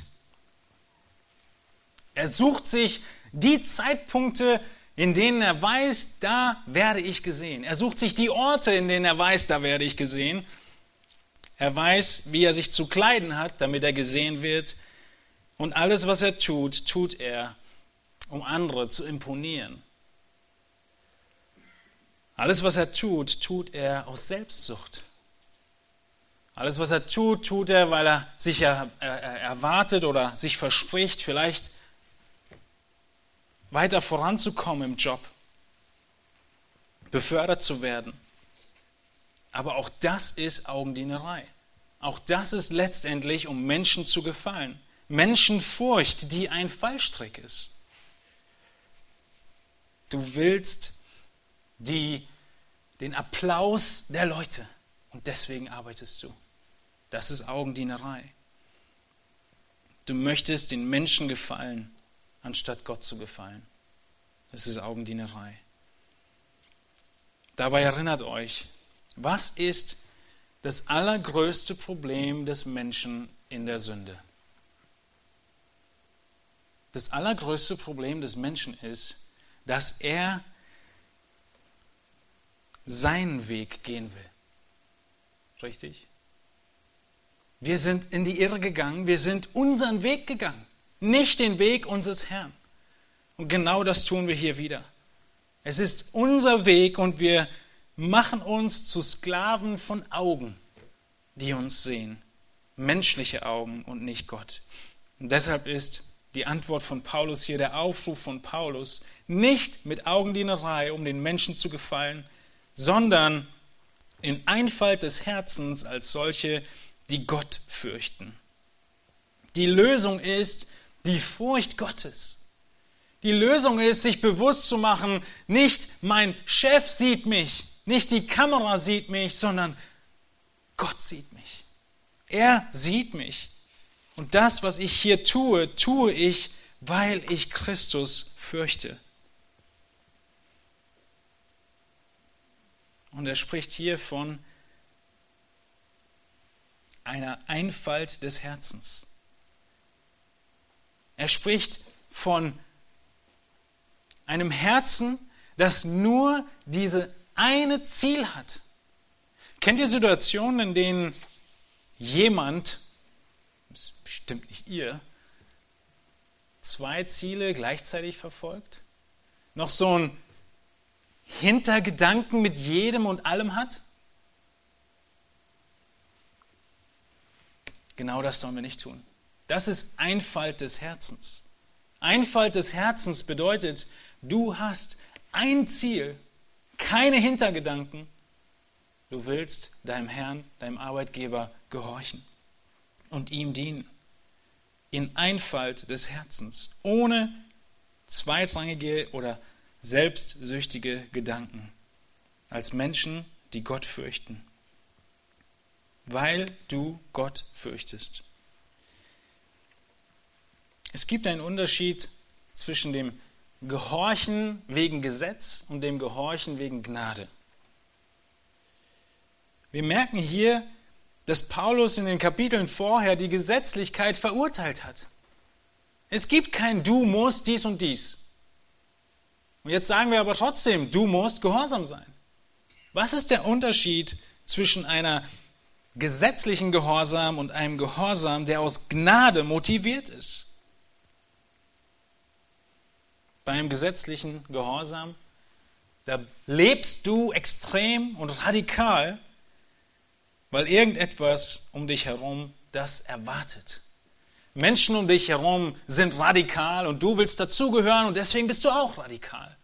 Er sucht sich die Zeitpunkte, in denen er weiß, da werde ich gesehen. Er sucht sich die Orte, in denen er weiß, da werde ich gesehen. Er weiß, wie er sich zu kleiden hat, damit er gesehen wird. Und alles, was er tut, tut er, um andere zu imponieren. Alles, was er tut, tut er aus Selbstsucht. Alles, was er tut, tut er, weil er sich er, er, erwartet oder sich verspricht, vielleicht weiter voranzukommen im Job, befördert zu werden. Aber auch das ist Augendienerei. Auch das ist letztendlich, um Menschen zu gefallen. Menschenfurcht, die ein Fallstrick ist. Du willst die, den Applaus der Leute und deswegen arbeitest du. Das ist Augendienerei. Du möchtest den Menschen gefallen, anstatt Gott zu gefallen. Das ist Augendienerei. Dabei erinnert euch, was ist das allergrößte Problem des Menschen in der Sünde? Das allergrößte Problem des Menschen ist, dass er seinen Weg gehen will. Richtig? Wir sind in die Irre gegangen, wir sind unseren Weg gegangen, nicht den Weg unseres Herrn. Und genau das tun wir hier wieder. Es ist unser Weg und wir machen uns zu Sklaven von Augen, die uns sehen. Menschliche Augen und nicht Gott. Und deshalb ist die Antwort von Paulus hier, der Aufruf von Paulus, nicht mit Augendienerei, um den Menschen zu gefallen, sondern in Einfalt des Herzens als solche, die Gott fürchten. Die Lösung ist die Furcht Gottes. Die Lösung ist, sich bewusst zu machen, nicht mein Chef sieht mich, nicht die Kamera sieht mich, sondern Gott sieht mich. Er sieht mich. Und das, was ich hier tue, tue ich, weil ich Christus fürchte. Und er spricht hier von einer Einfalt des Herzens. Er spricht von einem Herzen, das nur diese eine Ziel hat. Kennt ihr Situationen, in denen jemand, bestimmt nicht ihr, zwei Ziele gleichzeitig verfolgt? Noch so ein Hintergedanken mit jedem und allem hat? Genau das sollen wir nicht tun. Das ist Einfalt des Herzens. Einfalt des Herzens bedeutet, du hast ein Ziel keine Hintergedanken. Du willst deinem Herrn, deinem Arbeitgeber gehorchen und ihm dienen. In Einfalt des Herzens, ohne zweitrangige oder selbstsüchtige Gedanken, als Menschen, die Gott fürchten, weil du Gott fürchtest. Es gibt einen Unterschied zwischen dem Gehorchen wegen Gesetz und dem Gehorchen wegen Gnade. Wir merken hier, dass Paulus in den Kapiteln vorher die Gesetzlichkeit verurteilt hat. Es gibt kein Du musst dies und dies. Und jetzt sagen wir aber trotzdem, du musst gehorsam sein. Was ist der Unterschied zwischen einer gesetzlichen Gehorsam und einem Gehorsam, der aus Gnade motiviert ist? beim gesetzlichen Gehorsam, da lebst du extrem und radikal weil irgendetwas um dich herum das erwartet. Menschen um dich herum sind radikal und du willst dazugehören und deswegen bist du auch radikal.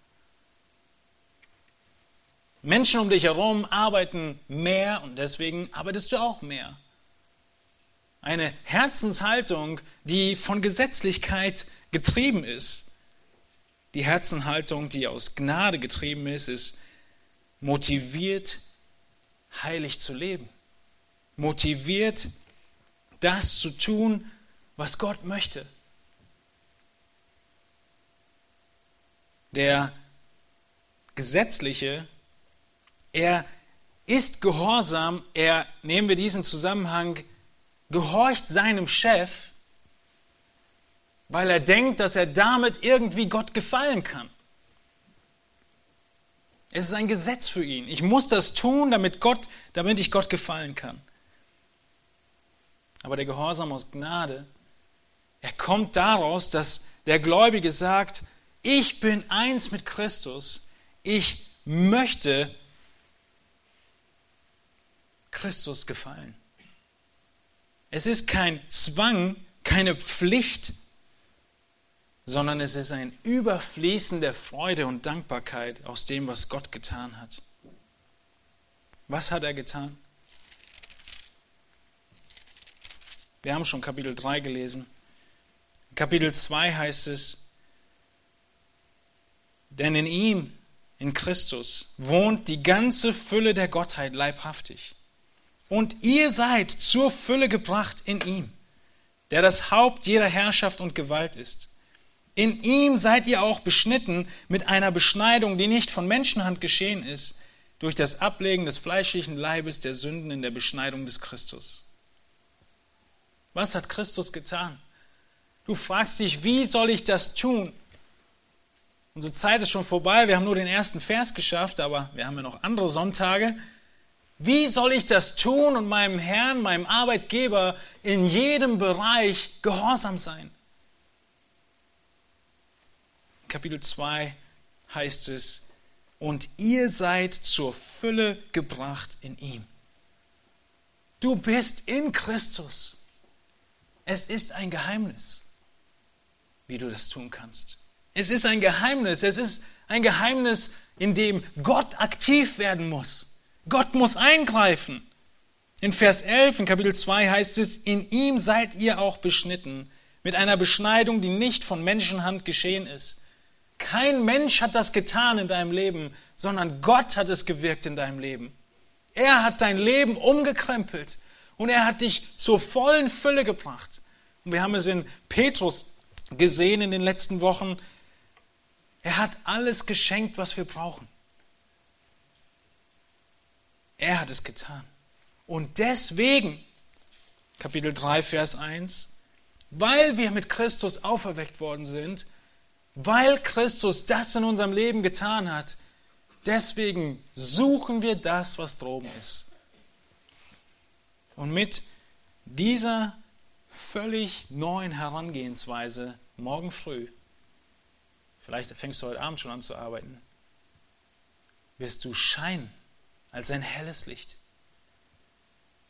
Menschen um dich herum arbeiten mehr und deswegen arbeitest du auch mehr. Eine Herzenshaltung, die von Gesetzlichkeit getrieben ist. Die Herzenshaltung, die aus Gnade getrieben ist, ist motiviert, heilig zu leben. Motiviert, das zu tun, was Gott möchte. Der Gesetzliche, er ist gehorsam, er, nehmen wir diesen Zusammenhang, gehorcht seinem Chef, weil er denkt, dass er damit irgendwie Gott gefallen kann. Es ist ein Gesetz für ihn. Ich muss das tun, damit, Gott, damit ich Gott gefallen kann. Aber der Gehorsam aus Gnade, er kommt daraus, dass der Gläubige sagt, ich bin eins mit Christus, ich möchte Christus gefallen. Es ist kein Zwang, keine Pflicht, sondern es ist ein Überfließen der Freude und Dankbarkeit aus dem, was Gott getan hat. Was hat er getan? Wir haben schon Kapitel 3 gelesen. Kapitel 2 heißt es, denn in ihm, in Christus, wohnt die ganze Fülle der Gottheit leibhaftig. Und ihr seid zur Fülle gebracht in ihm, der das Haupt jeder Herrschaft und Gewalt ist. In ihm seid ihr auch beschnitten mit einer Beschneidung, die nicht von Menschenhand geschehen ist, durch das Ablegen des fleischlichen Leibes der Sünden in der Beschneidung des Christus. Was hat Christus getan? Du fragst dich, wie soll ich das tun? Unsere Zeit ist schon vorbei, wir haben nur den ersten Vers geschafft, aber wir haben ja noch andere Sonntage. Wie soll ich das tun und meinem Herrn, meinem Arbeitgeber in jedem Bereich gehorsam sein? Kapitel 2 heißt es, und ihr seid zur Fülle gebracht in ihm. Du bist in Christus. Es ist ein Geheimnis, wie du das tun kannst. Es ist ein Geheimnis. Es ist ein Geheimnis, in dem Gott aktiv werden muss. Gott muss eingreifen. In Vers 11 in Kapitel 2 heißt es, in ihm seid ihr auch beschnitten, mit einer Beschneidung, die nicht von Menschenhand geschehen ist kein Mensch hat das getan in deinem Leben, sondern Gott hat es gewirkt in deinem Leben. Er hat dein Leben umgekrempelt und er hat dich zur vollen Fülle gebracht. Und wir haben es in Petrus gesehen in den letzten Wochen. Er hat alles geschenkt, was wir brauchen. Er hat es getan. Und deswegen, Kapitel 3, Vers 1, weil wir mit Christus auferweckt worden sind, weil Christus das in unserem Leben getan hat, deswegen suchen wir das, was droben ist. Und mit dieser völlig neuen Herangehensweise morgen früh, vielleicht fängst du heute Abend schon an zu arbeiten, wirst du scheinen als ein helles Licht.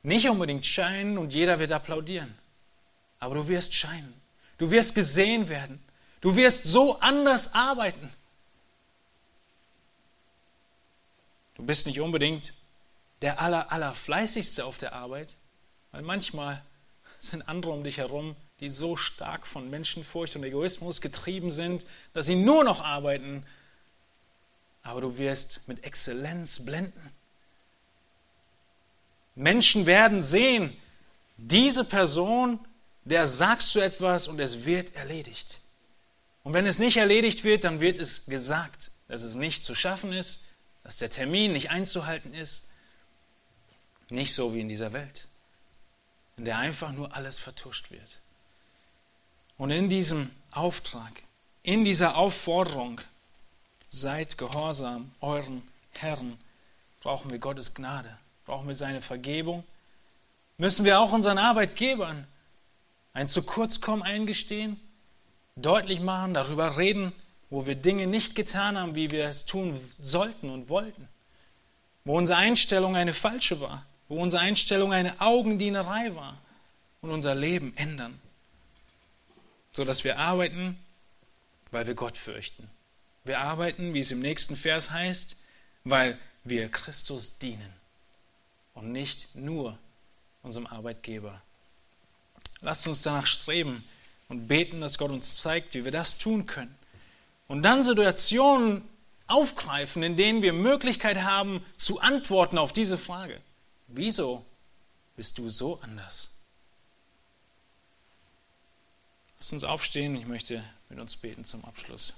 Nicht unbedingt scheinen und jeder wird applaudieren, aber du wirst scheinen. Du wirst gesehen werden. Du wirst so anders arbeiten. Du bist nicht unbedingt der aller, aller fleißigste auf der Arbeit, weil manchmal sind andere um dich herum, die so stark von Menschenfurcht und Egoismus getrieben sind, dass sie nur noch arbeiten. Aber du wirst mit Exzellenz blenden. Menschen werden sehen, diese Person, der sagst du etwas und es wird erledigt. Und wenn es nicht erledigt wird, dann wird es gesagt, dass es nicht zu schaffen ist, dass der Termin nicht einzuhalten ist. Nicht so wie in dieser Welt, in der einfach nur alles vertuscht wird. Und in diesem Auftrag, in dieser Aufforderung, seid gehorsam euren Herren, brauchen wir Gottes Gnade, brauchen wir seine Vergebung, müssen wir auch unseren Arbeitgebern ein zu kurz kommen eingestehen, deutlich machen, darüber reden, wo wir Dinge nicht getan haben, wie wir es tun sollten und wollten, wo unsere Einstellung eine falsche war, wo unsere Einstellung eine Augendienerei war und unser Leben ändern, sodass wir arbeiten, weil wir Gott fürchten. Wir arbeiten, wie es im nächsten Vers heißt, weil wir Christus dienen und nicht nur unserem Arbeitgeber. Lasst uns danach streben und beten, dass Gott uns zeigt, wie wir das tun können. Und dann Situationen aufgreifen, in denen wir Möglichkeit haben zu antworten auf diese Frage. Wieso bist du so anders? Lass uns aufstehen, ich möchte mit uns beten zum Abschluss.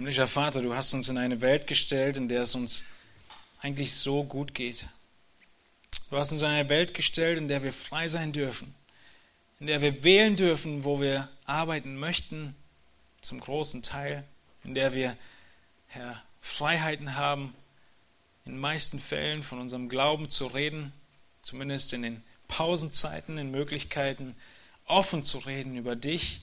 Himmlischer Vater, du hast uns in eine Welt gestellt, in der es uns eigentlich so gut geht. Du hast uns in eine Welt gestellt, in der wir frei sein dürfen, in der wir wählen dürfen, wo wir arbeiten möchten, zum großen Teil, in der wir, Herr, Freiheiten haben, in den meisten Fällen von unserem Glauben zu reden, zumindest in den Pausenzeiten, in Möglichkeiten, offen zu reden über dich.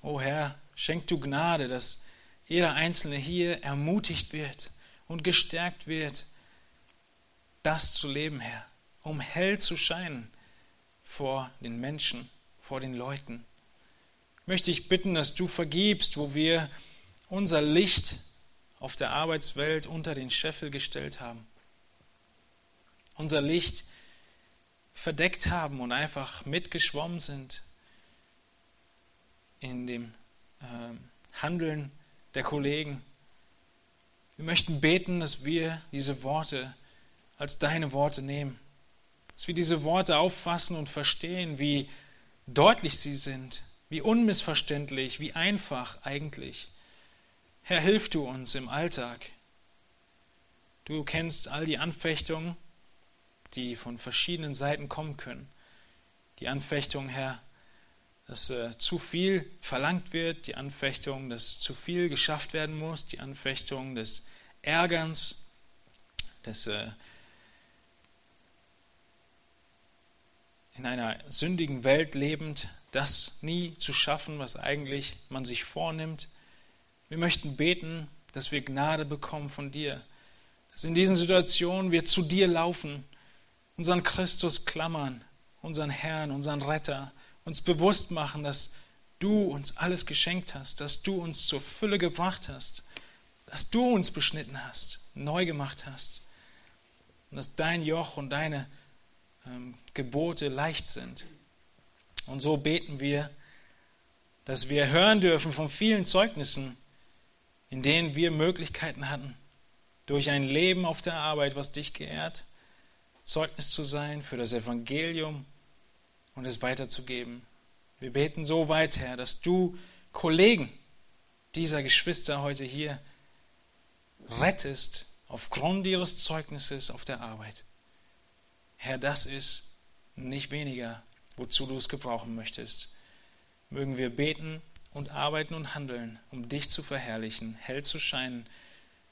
O oh Herr, schenk du Gnade, dass jeder Einzelne hier ermutigt wird und gestärkt wird, das zu leben, Herr, um hell zu scheinen vor den Menschen, vor den Leuten. Möchte ich bitten, dass du vergibst, wo wir unser Licht auf der Arbeitswelt unter den Scheffel gestellt haben. Unser Licht verdeckt haben und einfach mitgeschwommen sind in dem äh, Handeln der Kollegen. Wir möchten beten, dass wir diese Worte als deine Worte nehmen, dass wir diese Worte auffassen und verstehen, wie deutlich sie sind, wie unmissverständlich, wie einfach eigentlich. Herr, hilf du uns im Alltag. Du kennst all die Anfechtungen, die von verschiedenen Seiten kommen können. Die Anfechtung, Herr, dass äh, zu viel verlangt wird, die Anfechtung, dass zu viel geschafft werden muss, die Anfechtung des Ärgerns, des äh, in einer sündigen Welt lebend, das nie zu schaffen, was eigentlich man sich vornimmt. Wir möchten beten, dass wir Gnade bekommen von dir, dass in diesen Situationen wir zu dir laufen, unseren Christus klammern, unseren Herrn, unseren Retter, uns bewusst machen, dass du uns alles geschenkt hast, dass du uns zur Fülle gebracht hast, dass du uns beschnitten hast, neu gemacht hast und dass dein Joch und deine ähm, Gebote leicht sind. Und so beten wir, dass wir hören dürfen von vielen Zeugnissen, in denen wir Möglichkeiten hatten, durch ein Leben auf der Arbeit, was dich geehrt, Zeugnis zu sein für das Evangelium und es weiterzugeben. Wir beten so weit, Herr, dass du Kollegen dieser Geschwister heute hier rettest aufgrund ihres Zeugnisses auf der Arbeit. Herr, das ist nicht weniger, wozu du es gebrauchen möchtest. Mögen wir beten und arbeiten und handeln, um dich zu verherrlichen, hell zu scheinen,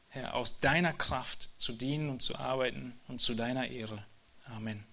Herr, aus deiner Kraft zu dienen und zu arbeiten und zu deiner Ehre. Amen.